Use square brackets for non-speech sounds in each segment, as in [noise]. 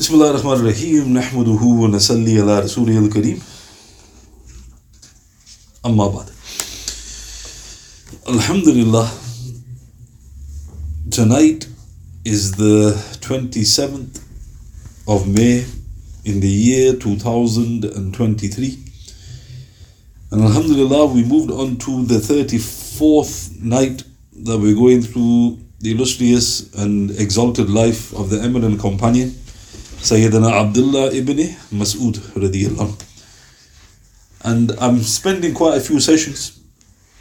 بسم الله الرحمن الرحيم نحمده ونصلي على رسوله الكريم أما بعد Alhamdulillah tonight is the 27th of May in the year 2023 and Alhamdulillah we moved on to the 34th night that we're going through the illustrious and exalted life of the eminent companion Sayyidina Abdullah ibn Mas'ud. And I'm spending quite a few sessions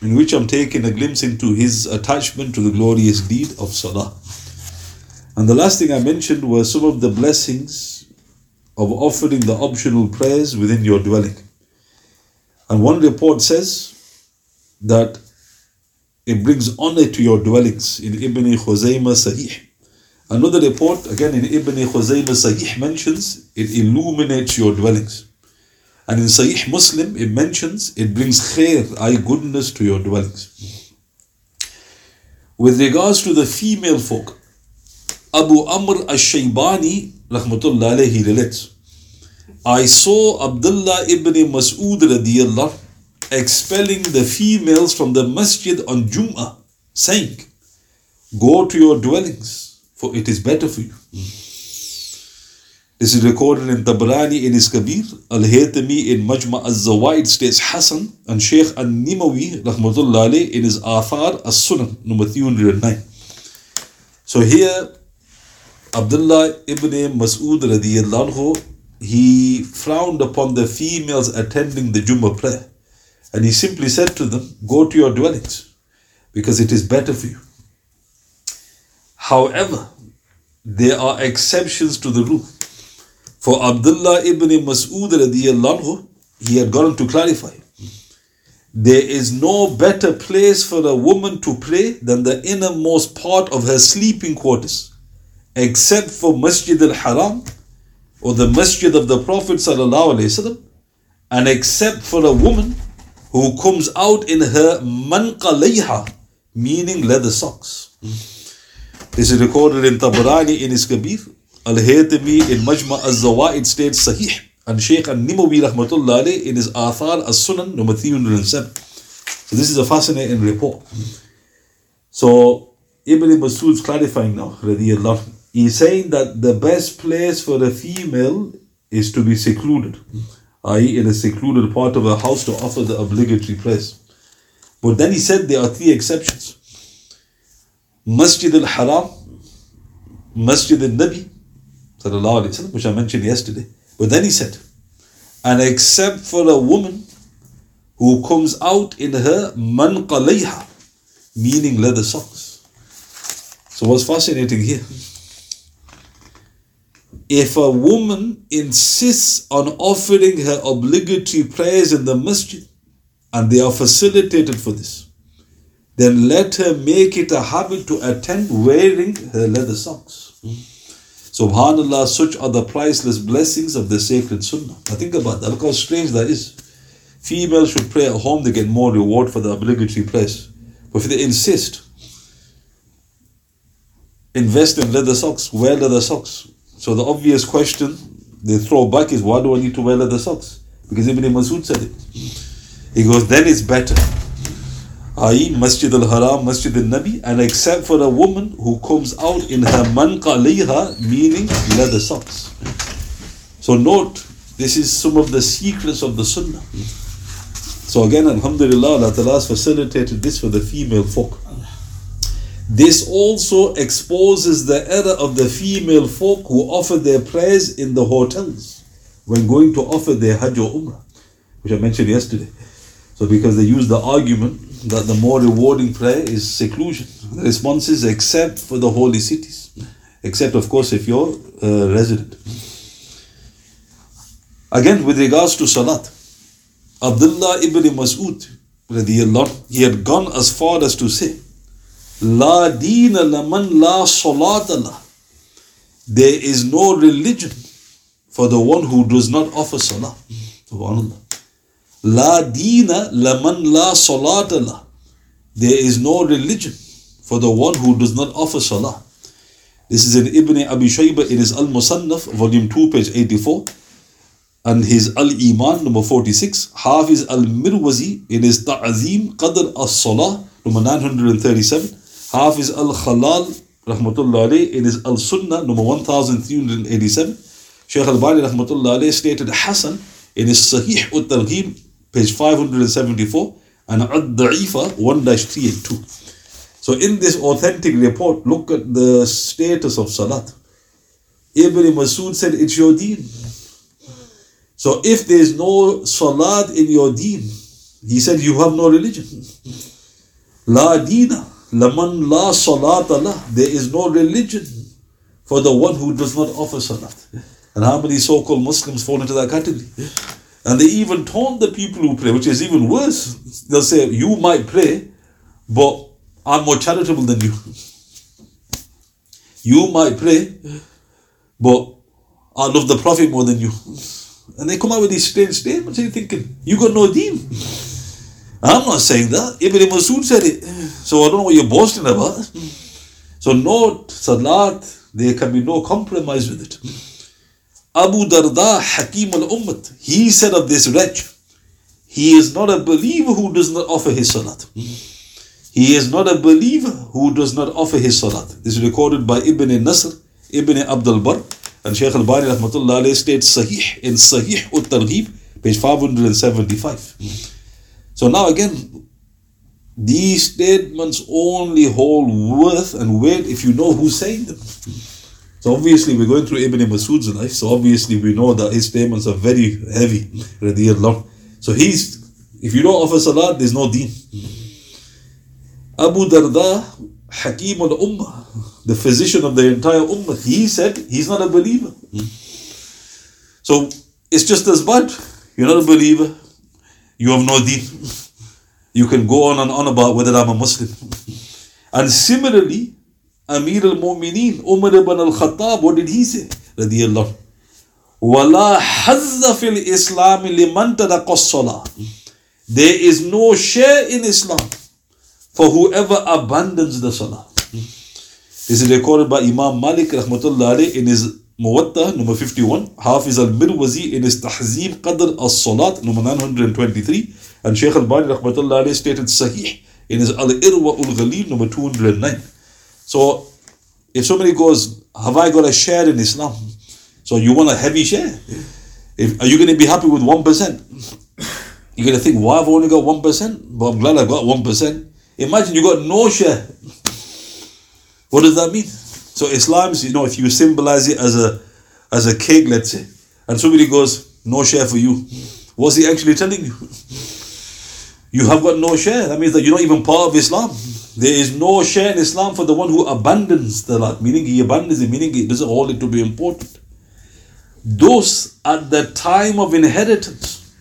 in which I'm taking a glimpse into his attachment to the glorious deed of Salah. And the last thing I mentioned were some of the blessings of offering the optional prayers within your dwelling. And one report says that it brings honor to your dwellings in Ibn Khuzaymah Sahih. Another report, again in Ibn Khuzaymah Sahih, mentions it illuminates your dwellings. And in Sahih Muslim, it mentions it brings khair, i goodness to your dwellings. With regards to the female folk, Abu Amr al-Shaybani, rahmatullah alayhi, relates, I saw Abdullah ibn Mas'ud radiyallahu expelling the females from the masjid on Jum'ah, saying, Go to your dwellings, for it is better for you. This is recorded in Tabrani in his Kabir, Al Haytami in Majma al Zawaid states Hassan, and Sheikh Al Nimawi rahmatullah in his Athar As Sunan, number 309. So here, Abdullah ibn Mas'ud radiyallahu anhu, he frowned upon the females attending the Jummah prayer. And he simply said to them, Go to your dwellings, because it is better for you. However, there are exceptions to the rule. For Abdullah ibn Mas'ud anhu, he had gone to clarify. There is no better place for a woman to pray than the innermost part of her sleeping quarters, except for Masjid al-Haram or the Masjid of the Prophet and except for a woman who comes out in her manqalayha, meaning leather socks. This is recorded in Tabarani in his Kabir, Al Haytami in Majma al Zawaid states Sahih, and Sheikh Al Nimawi Rahmatullah in his Athar As Sunan number 307. So, this is a fascinating report. So, Ibn Masud's clarifying now, radiallahu. He's saying that the best place for a female is to be secluded, i.e., in a secluded part of a house to offer the obligatory place. But then he said there are three exceptions Masjid al Haram, Masjid al Nabi, وسلم, which I mentioned yesterday. But then he said, and except for a woman who comes out in her manqalayha, meaning leather socks. So what's fascinating here? If a woman insists on offering her obligatory prayers in the masjid, and they are facilitated for this, then let her make it a habit to attend wearing her leather socks. Hmm. Subhanallah, such are the priceless blessings of the sacred sunnah. Now think about that. Look how strange that is. Females should pray at home, they get more reward for the obligatory prayers. But if they insist, invest in leather socks, wear leather socks. So the obvious question they throw back is, why do I need to wear leather socks? Because Ibn Masud said it. He goes, then it's better. I.e. Masjid al-Haram, Masjid al-Nabi, and except for a woman who comes out in her manqaliha, meaning leather socks. So note, this is some of the secrets of the Sunnah. So again, Alhamdulillah, Allah has facilitated this for the female folk. This also exposes the error of the female folk who offer their prayers in the hotels when going to offer their Hajj or Umrah, which I mentioned yesterday. So because they use the argument that the more rewarding prayer is seclusion. The response is except for the holy cities, except of course if you're a resident. Again, with regards to salat, Abdullah ibn Mas'ud, he had gone as far as to say, La deen laman la salat There is no religion for the one who does not offer salah. Subhanallah. La dina laman la salat There is no religion for the one who does not offer salah. This is in Ibn Abi Shayba in his Al Musannaf, volume 2, page 84. And his Al Iman, number 46. Hafiz Al Mirwazi in his Ta'azim Qadr As Salah, number 937. Hafiz Al Khalal, rahmatullah alayh, in his Al Sunnah, number 1387. Shaykh Al Bani, rahmatullah alayh, stated Hassan in his Sahih Ut Targhib, page 574, and Ad Da'ifa 1 382. So, in this authentic report, look at the status of Salat. Ibn Masud said, It's your deen. So, if there is no Salat in your deen, he said, You have no religion. La dina, laman la salat Allah. There is no religion for the one who does not offer Salat. And how many so called Muslims fall into that category? And they even taunt the people who pray, which is even worse. They'll say, You might pray, but I'm more charitable than you. You might pray, but I love the Prophet more than you. And they come out with these strange statements, and you're thinking, You got no deen. I'm not saying that. Ibn Masud said it. So I don't know what you're boasting about. So, note, Salat, there can be no compromise with it. Abu Darda, Hakim al Ummat, he said of this wretch, he is not a believer who does not offer his salat. He is not a believer who does not offer his salat. This is recorded by Ibn Nasr, Ibn Abdul Bar, and Shaykh al Bani rahmatullah states Sahih in Sahih ut Targhib, page 575. So now again, these statements only hold worth and weight if you know who's saying them. So obviously we're going through Ibn Masud's life, so obviously we know that his statements are very heavy. So he's, if you don't offer salat, there's no deen. Abu Darda, Hakim al Ummah, the physician of the entire Ummah, he said he's not a believer. So it's just as bad. You're not a believer, you have no deen. You can go on and on about whether I'm a Muslim. And similarly, Amir al Mu'mineen, Umar ibn al Khattab, what did he say? Radiallahu. Wala hazza fil Islam liman There is no share in Islam for whoever abandons the salah. This is recorded by Imam Malik rahmatullahi in his Muwatta number 51, Hafiz al-Mirwazi in his Ta'azim Qadr al-Salat number 923, and Shaykh al-Bani rahmatullah stated Sahih in his Al-Irwa ul-Ghalil number 209. So, if somebody goes, have I got a share in Islam? So you want a heavy share? If, are you going to be happy with 1%? You're going to think, why have I only got 1%? But I'm glad I've got 1%. Imagine you got no share. What does that mean? So Islam is, you know, if you symbolize it as a as a cake, let's say, and somebody goes, no share for you. What's he actually telling you? You have got no share. That means that you're not even part of Islam. There is no share in Islam for the one who abandons the lot, meaning he abandons it, meaning he doesn't hold it to be important. Those at the time of inheritance,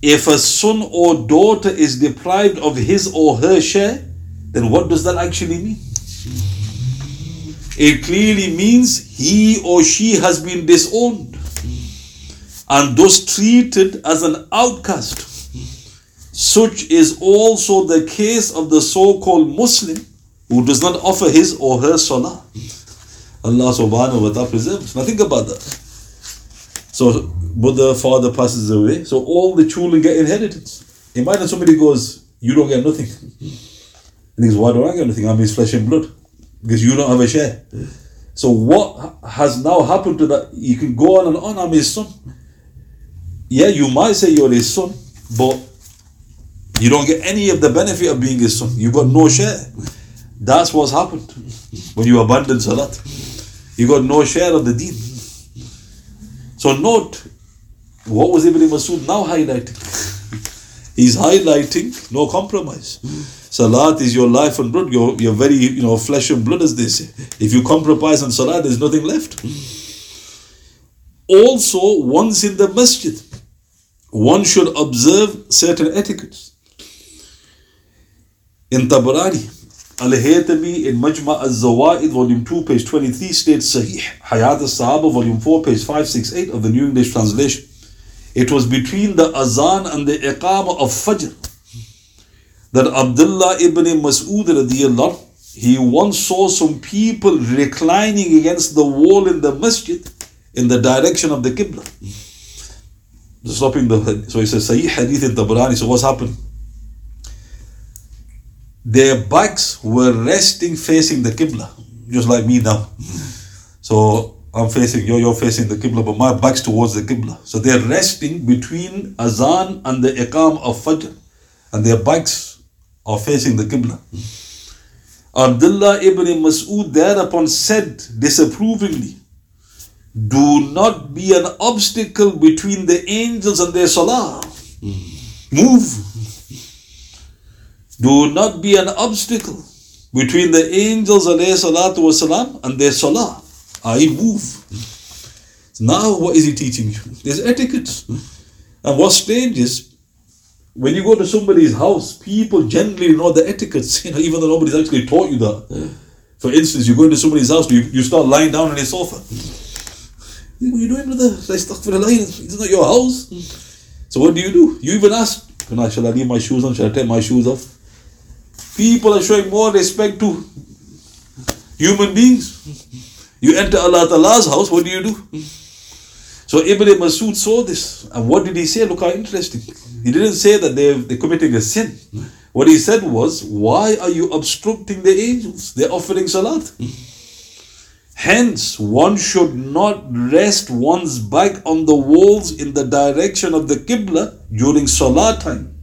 if a son or daughter is deprived of his or her share, then what does that actually mean? It clearly means he or she has been disowned and thus treated as an outcast. Such is also the case of the so called Muslim who does not offer his or her salah. Allah subhanahu wa ta'ala preserves. Now think about that. So, but the father passes away, so all the children get inheritance. Imagine somebody goes, You don't get nothing. And he goes, Why don't I get nothing? I'm his flesh and blood. Because you don't have a share. So, what has now happened to that? You can go on and on, I'm his son. Yeah, you might say you're his son, but you don't get any of the benefit of being his son. You got no share. That's what's happened when you abandon Salat. You got no share of the deen. So note, what was Ibn Masud now highlighting? [laughs] He's highlighting no compromise. Salat is your life and blood, your, your very you know flesh and blood, as they say. If you compromise on Salat, there's nothing left. Also, once in the masjid, one should observe certain etiquettes. In Tabarani, Al-Haytami in Majma al-Zawaid, volume 2, page 23, states Sahih, Hayat al-Sahaba, volume 4, page 568 of the New English Translation. It was between the Azan and the Iqamah of Fajr that Abdullah ibn Mas'ud radiallahu he once saw some people reclining against the wall in the masjid in the direction of the Qibla. Stopping the so he says Sahih Hadith in Tabarani. So what's happened? Their backs were resting facing the Qibla, just like me now. So I'm facing you're, you're facing the Qibla, but my back's towards the Qibla. So they're resting between Azan and the Iqam of Fajr, and their backs are facing the Qibla. Abdullah ibn Mas'ud thereupon said disapprovingly, Do not be an obstacle between the angels and their salah. Move. Do not be an obstacle between the angels wasalam, and their salah. I move. Now what is he teaching you? There's etiquette. And what's strange is when you go to somebody's house, people generally know the etiquettes, you know, even though nobody's actually taught you that. For instance, you go into somebody's house, you, you start lying down on a sofa. What are you doing with the line? It's not your house. So what do you do? You even ask, Can I, shall I leave my shoes on? Shall I take my shoes off? People are showing more respect to human beings. You enter Allah Ta'ala's house, what do you do? So Ibn Masud saw this. And what did he say? Look how interesting. He didn't say that they're, they're committing a sin. What he said was, Why are you obstructing the angels? They're offering salat. Hence, one should not rest one's back on the walls in the direction of the Qibla during salat time.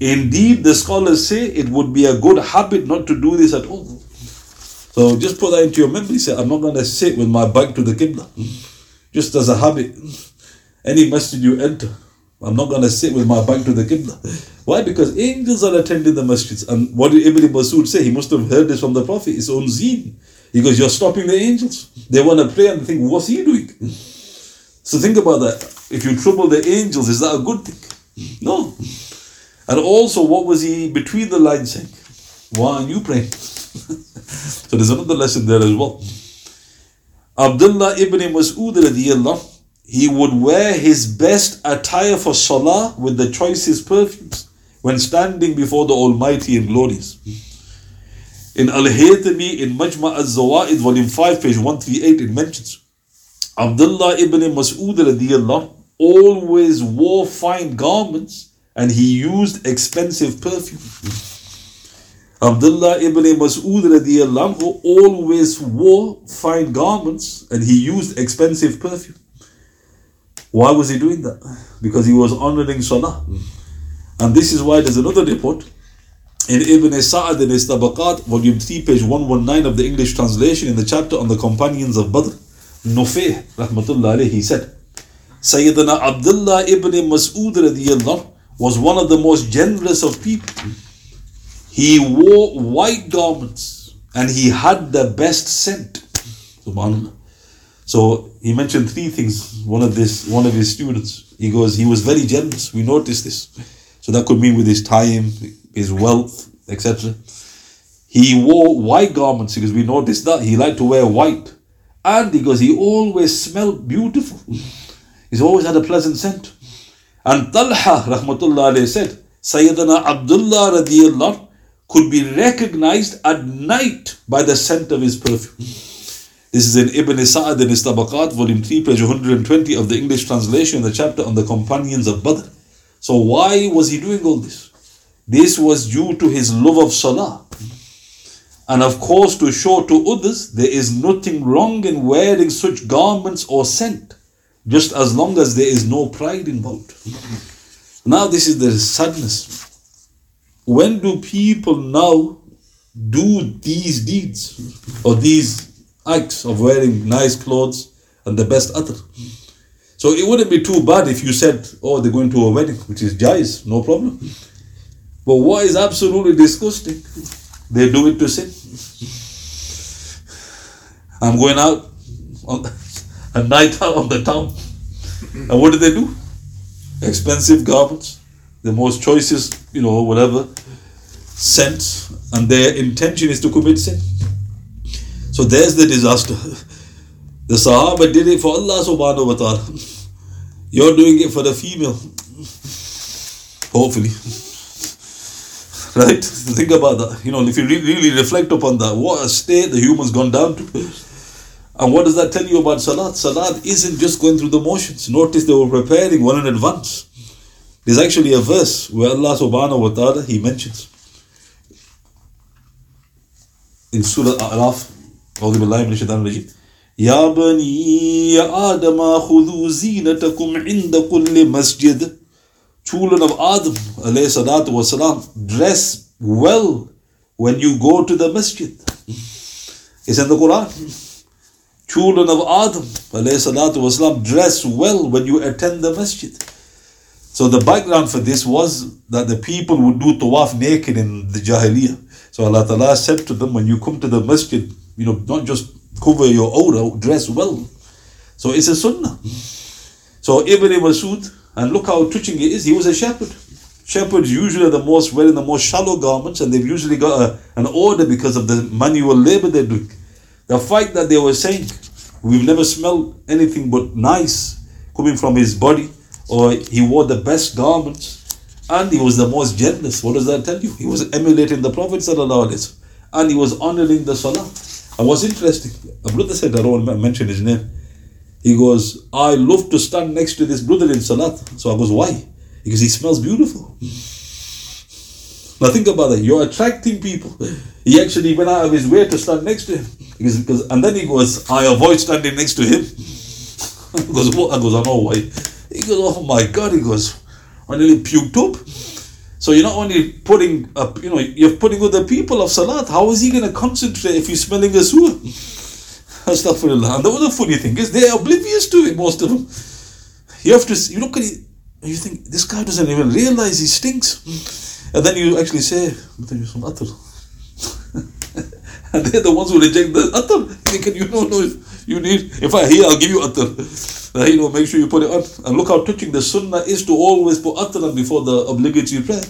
Indeed, the scholars say it would be a good habit not to do this at all. So just put that into your memory. Say, I'm not going to sit with my back to the Qibla. Hmm? Just as a habit. Hmm? Any masjid you enter, I'm not going to sit with my back to the Qibla. [laughs] Why? Because angels are attending the masjids. And what did Ibn Masud say? He must have heard this from the Prophet, his own zeen. He goes, You're stopping the angels. They want to pray and think, What's he doing? Hmm? So think about that. If you trouble the angels, is that a good thing? No. And also, what was he between the lines saying? Why aren't you praying? [laughs] so there's another lesson there as well. Abdullah ibn Mas'ud radiallahu he would wear his best attire for salah with the choicest perfumes when standing before the Almighty and glorious. In Al Haytami, in Majma al Zawaid, volume 5, page 138, it mentions Abdullah ibn Mas'ud radiallahu always wore fine garments and he used expensive perfume. Abdullah ibn Mas'ud radiallahu always wore fine garments and he used expensive perfume. Why was he doing that? Because he was honoring Salah. And this is why there's another report in Ibn Sa'ad in his Tabaqat, volume 3, page 119 of the English translation, in the chapter on the companions of Badr, Nufayh, rahmatullah alayhi, he said, Sayyidina Abdullah ibn Mas'ud radiallahu was one of the most generous of people. He wore white garments and he had the best scent. Subhanallah. So he mentioned three things. One of this, one of his students, he goes, he was very generous. We noticed this. So that could mean with his time, his wealth, etc. He wore white garments because we noticed that he liked to wear white, and because he always smelled beautiful. [laughs] He's always had a pleasant scent. And Talha, rahmatullah said, Sayyidina Abdullah radiallahu could be recognized at night by the scent of his perfume. This is in Ibn Sa'ad in his Tabaqat, volume 3, page 120 of the English translation, the chapter on the companions of Badr. So why was he doing all this? This was due to his love of Salah. And of course, to show to others there is nothing wrong in wearing such garments or scent, just as long as there is no pride involved. Now, this is the sadness. When do people now do these deeds or these acts of wearing nice clothes and the best other. So it wouldn't be too bad if you said, oh, they're going to a wedding, which is jais, no problem. But what is absolutely disgusting, they do it to sin. I'm going out a night out on the town. And what do they do? Expensive garments, the most choicest, you know, whatever, scents, and their intention is to commit sin. So there's the disaster. [laughs] The Sahaba did it for Allah subhanahu wa ta'ala. [laughs] You're doing it for the female. [laughs] Hopefully. Right? Think about that. You know, if you really reflect upon that, what a state the human's gone down to. And what does that tell you about Salat? Salat isn't just going through the motions. Notice they were preparing well in advance. There's actually a verse where Allah subhanahu wa ta'ala He mentions in Surah Al-Araf, أعوذ بالله من الشيطان الرجيم يا بني آدم خذوا زينتكم عند كل مسجد Children of Adam alayhi salatu wasalam, dress well when you go to the masjid. It's in the Quran. Children of Adam wasalam, dress well when you attend the masjid. So the background for this was that the people would do tawaf naked in the Jahiliyyah. So Allah Ta'ala said to them, when you come to the masjid, you know, not just cover your aura, dress well. So it's a sunnah. So Ibn Masud, and look how touching it is, he was a shepherd. Shepherds usually are the most wearing the most shallow garments, and they've usually got a, an order because of the manual labor they're doing. The fact that they were saying, We've never smelled anything but nice coming from his body, or he wore the best garments, and he was the most generous. What does that tell you? He was emulating the Prophet, and he was honoring the Salah. And what's interesting, a brother said, I don't want to mention his name. He goes, I love to stand next to this brother in Salat. So I goes, why? Because he smells beautiful. Now think about that. You're attracting people. He actually went out of his way to stand next to him. Because, because, and then he goes, I avoid standing next to him. [laughs] he goes, what? I goes, I know why. He goes, oh my God. He goes, I nearly puked up. So you're not only putting up, you know, you're putting with the people of salat. How is he going to concentrate if he's smelling a sewer? [laughs] Astaghfirullah. And the other funny thing is they're oblivious to it, most of them. You have to, you look at it, you think, this guy doesn't even realize he stinks. And then you actually say, some atar. [laughs] and they're the ones who reject the atar. Thinking, you don't know if you need, if I hear, I'll give you atar. Uh, you know, make sure you put it on. And look how touching the sunnah is to always put atar before the obligatory prayer.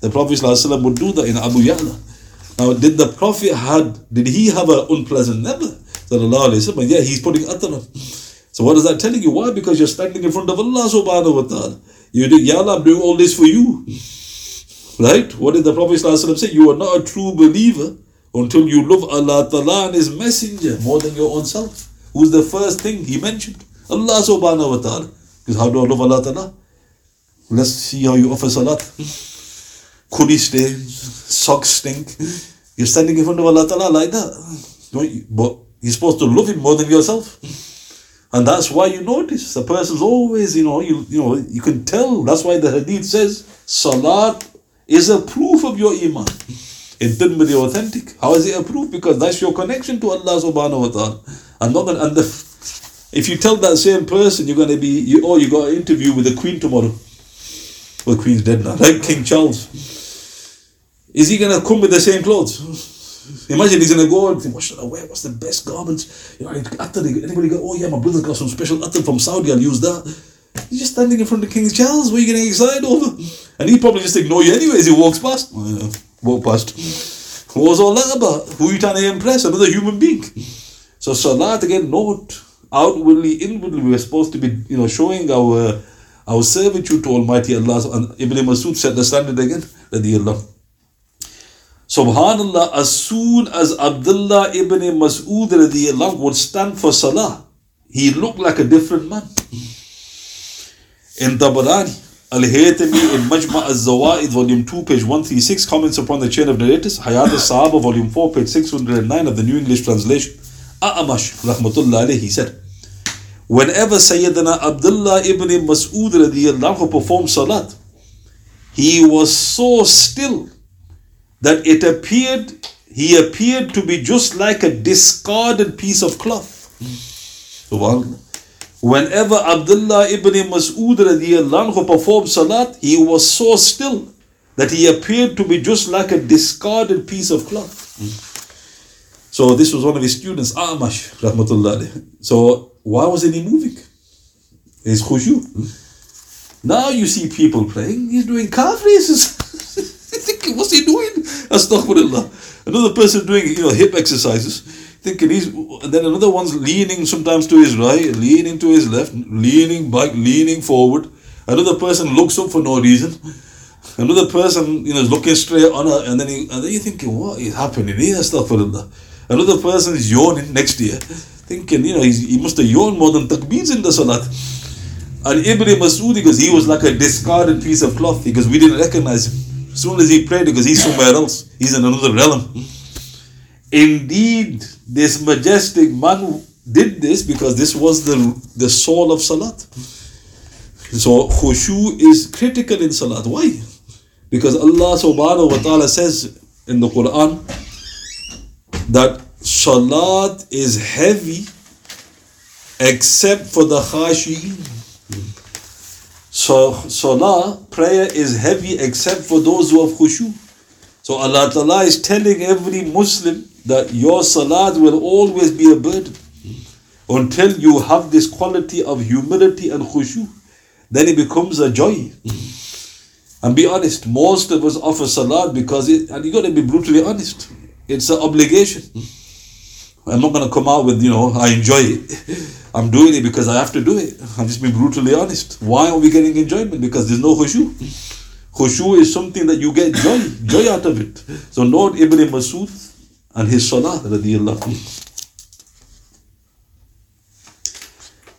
The Prophet would do that in Abu Ya'la. Now, did the Prophet had, did he have an unpleasant never? Yeah, he's putting on. So what is that telling you? Why? Because you're standing in front of Allah subhanahu wa ta'ala. You do, Ya Allah, I'm doing all this for you. Right? What did the Prophet ﷺ say? You are not a true believer until you love Allah Ta'ala and His Messenger more than your own self. Who's the first thing he mentioned? Allah subhanahu wa ta'ala. Because how do I love Allah Ta'ala? Let's see how you offer salat. Hmm? Kudi stains, socks stink. You're standing in front of Allah Ta'ala like that. But you're supposed to love Him more than yourself. Hmm? And that's why you notice the person's always, you know, you, you know, you can tell. That's why the hadith says Salat is a proof of your iman. In Tirmidhi authentic. How is it a proof? Because that's your connection to Allah subhanahu wa ta'ala. And not and the, if you tell that same person you're gonna be you oh you got an interview with the Queen tomorrow. Well the Queen's dead now, right? King Charles. Is he gonna come with the same clothes? Imagine he's gonna go and think, what should I wear? What's the best garments? You know, after anybody go, oh yeah, my brother's got some special attar from Saudi, I'll use that. He's just standing in front of King Charles. What are you getting excited over? And he probably just ignore you anyways. He walks past. Walk past. What was all that about? Who are you trying to impress? Another human being. So salat again, not outwardly, inwardly, we're supposed to be, you know, showing our our servitude to Almighty Allah. And Ibn Masud set the standard again. Radiallahu. Subhanallah, as soon as Abdullah ibn Mas'ud would stand for salah, he looked like a different man. In Tabarani, Al-Haytami in Majma' al-Zawaid, volume 2, page 136, comments upon the chain of narrators, Hayat al-Sahaba, volume 4, page 609 of the New English Translation. A'amash, rahmatullah alayhi, he said, Whenever Sayyidina Abdullah ibn Mas'ud radiallahu performed salat, he was so still that it appeared he appeared to be just like a discarded piece of cloth. Whenever Abdullah ibn Mas'ud radiallahu performed salat, he was so still that he appeared to be just like a discarded piece of cloth. So this was one of his students, Amash, rahmatullah. So why wasn't he moving? His khushu. Now you see people praying, he's doing calf thinking, [laughs] what's he doing? Astaghfirullah. Another person doing, you know, hip exercises, thinking he's, then another one's leaning sometimes to his right, leaning to his left, leaning back, leaning forward. Another person looks up for no reason. Another person, you know, is looking straight on her, and then he, and then you're thinking, what is happening here? Stuff Another person is yawning next to you, thinking, you know, he must have yawned more than takbeers in the salat. And Ibn Masud, because he was like a discarded piece of cloth, because we didn't recognize him. As soon as he prayed, because he's somewhere else, he's in another realm. Indeed, this majestic man did this because this was the, the soul of Salat. So khushu is critical in Salat. Why? Because Allah subhanahu wa ta'ala says in the Quran that Salat is heavy except for the khashi'in. So Salah, prayer is heavy except for those who have khushu. So Allah Ta'ala is telling every Muslim that your salat will always be a burden until you have this quality of humility and khushu. Then it becomes a joy. And be honest, most of us offer salat because it, and you got to be brutally honest. It's an obligation. I'm not going to come out with, you know, I enjoy it. [laughs] I'm doing it because I have to do it. I'm just being brutally honest. Why are we getting enjoyment? Because there's no khushu. Khushu is something that you get joy, joy out of it. So Lord Ibn Masud and his salah, radiallahu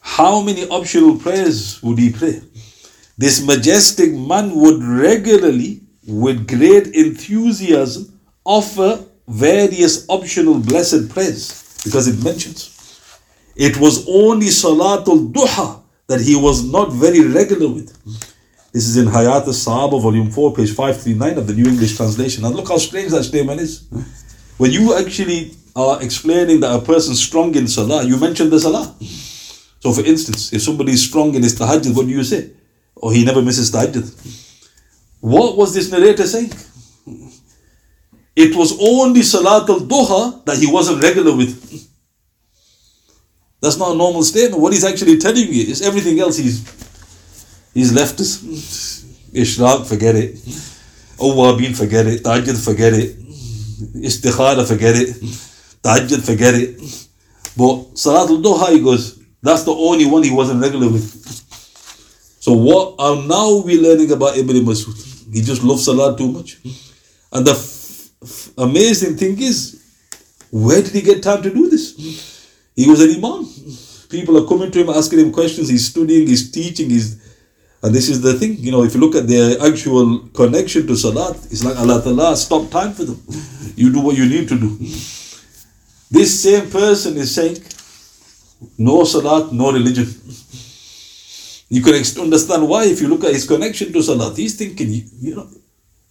How many optional prayers would he pray? This majestic man would regularly, with great enthusiasm, offer various optional blessed prayers because it mentions. It was only Salatul Duha that he was not very regular with. This is in Hayat al-Sahaba, volume 4, page 539 of the New English translation. And look how strange that statement is. When you actually are explaining that a person's strong in Salah, you mention the Salah. So for instance, if somebody is strong in his tahajjud, what do you say? Or oh, he never misses tahajjud. What was this narrator saying? It was only Salat al-Duha that he wasn't regular with. That's not a normal statement. What he's actually telling you is everything else he's He's left us. [laughs] Ishraq, forget it. Awabin, forget it. Tahajjud, forget it. Istikhara, forget it. Tahajjud, forget it. But Salatul Duha, he goes, that's the only one he wasn't regular with. So what are now we learning about Ibn Masud? He just loves Salah too much. And the f- f- amazing thing is, where did he get time to do this? He was an imam. People are coming to him asking him questions. He's studying, he's teaching, he's and this is the thing, you know, if you look at their actual connection to Salat, it's like Allah Ta'ala stop time for them. [laughs] You do what you need to do. This same person is saying, no Salat, no religion. [laughs] You can understand why if you look at his connection to Salat. He's thinking, you, you know,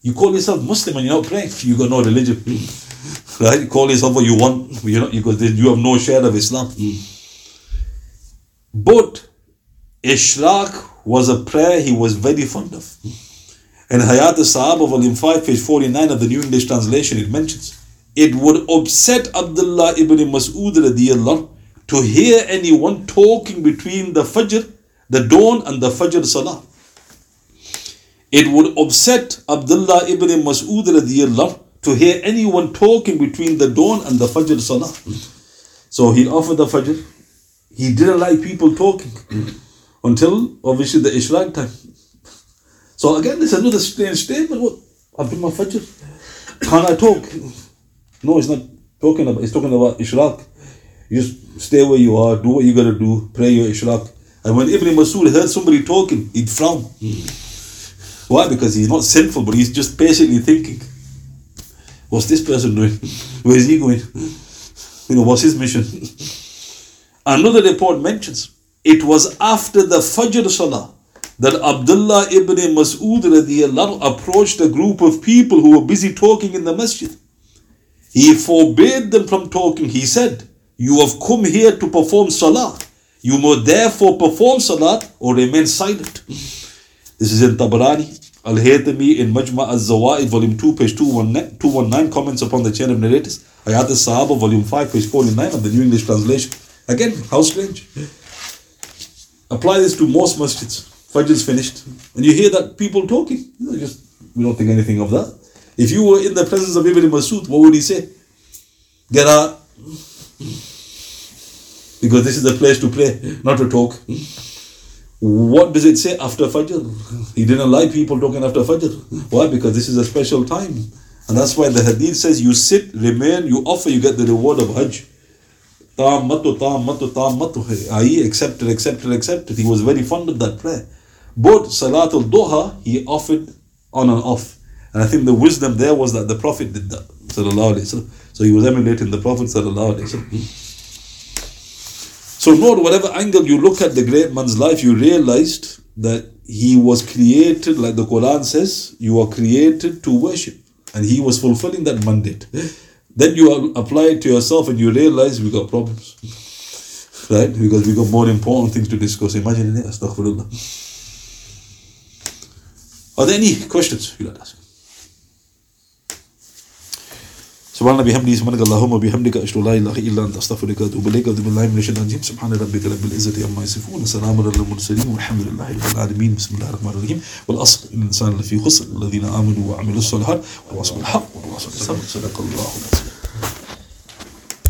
you call yourself Muslim and you're not praying, you got no religion. [laughs] right? You call yourself what you want, you know, because you have no share of Islam. But Ishraq was a prayer he was very fond of. In Hayat al-Sahaba, volume 5, page 49 of the New English translation, it mentions, it would upset Abdullah ibn Mas'ud radiallahu to hear anyone talking between the Fajr, the dawn and the Fajr Salah. It would upset Abdullah ibn Mas'ud radiallahu to hear anyone talking between the dawn and the Fajr Salah. So he offered the Fajr. He didn't like people talking until obviously the Ishraq time. So again, this is another strange statement. What? I've done my Fajr. Can I talk? No, he's not talking about, he's talking about Ishraq. You just stay where you are, do what you gotta do, pray your Ishraq. And when Ibn Masud heard somebody talking, he'd frown. Why? Because he's not sinful, but he's just patiently thinking, what's this person doing? [laughs] Where is he going? [laughs] You know, what's his mission? [laughs] Another report mentions it was after the Fajr Salah that Abdullah ibn Mas'ud approached a group of people who were busy talking in the masjid. He forbade them from talking. He said, You have come here to perform salah. You must therefore perform salah or remain silent. This is in Tabarani, Al Haytami in Majma al Zawaid, volume 2, page 219, comments upon the chain of narrators. Hayat al Sahaba, volume 5, page 49 of the New English translation. Again, how strange. Apply this to most masjids. Fajr is finished, and you hear that people talking. You know, just we don't think anything of that. If you were in the presence of Ibn Masud, what would he say? Get out. Because this is the place to pray, not to talk. What does it say after Fajr? He didn't like people talking after Fajr. Why? Because this is a special time. And that's why the hadith says you sit, remain, you offer, you get the reward of Hajj. Tammatu, tammatu, tammatu. I accepted, accepted, accepted. He was very fond of that prayer. Both Salatul Duha, he offered on and off. And I think the wisdom there was that the Prophet did that. So he was emulating the Prophet. So, note whatever angle you look at the great man's life, you realized that he was created, like the Quran says, you are created to worship. And he was fulfilling that mandate. [laughs] Then you apply it to yourself and you realize we got problems. Right? Because we got more important things to discuss. Imagine it, astaghfirullah. Are there any questions you'd like to ask? سبحان بحمده سبحانك اللهم وبحمدك اشهد ان لا اله الا انت استغفرك واتوب اليك اعوذ بالله من الشيطان الرجيم سبحان ربك رب العزه عما يصفون وسلام على المرسلين والحمد لله رب العالمين بسم الله الرحمن الرحيم والاصل ان الانسان لفي خسر الذين امنوا وعملوا الصالحات وتواصوا بالحق وتواصوا بالصبر صدق الله العظيم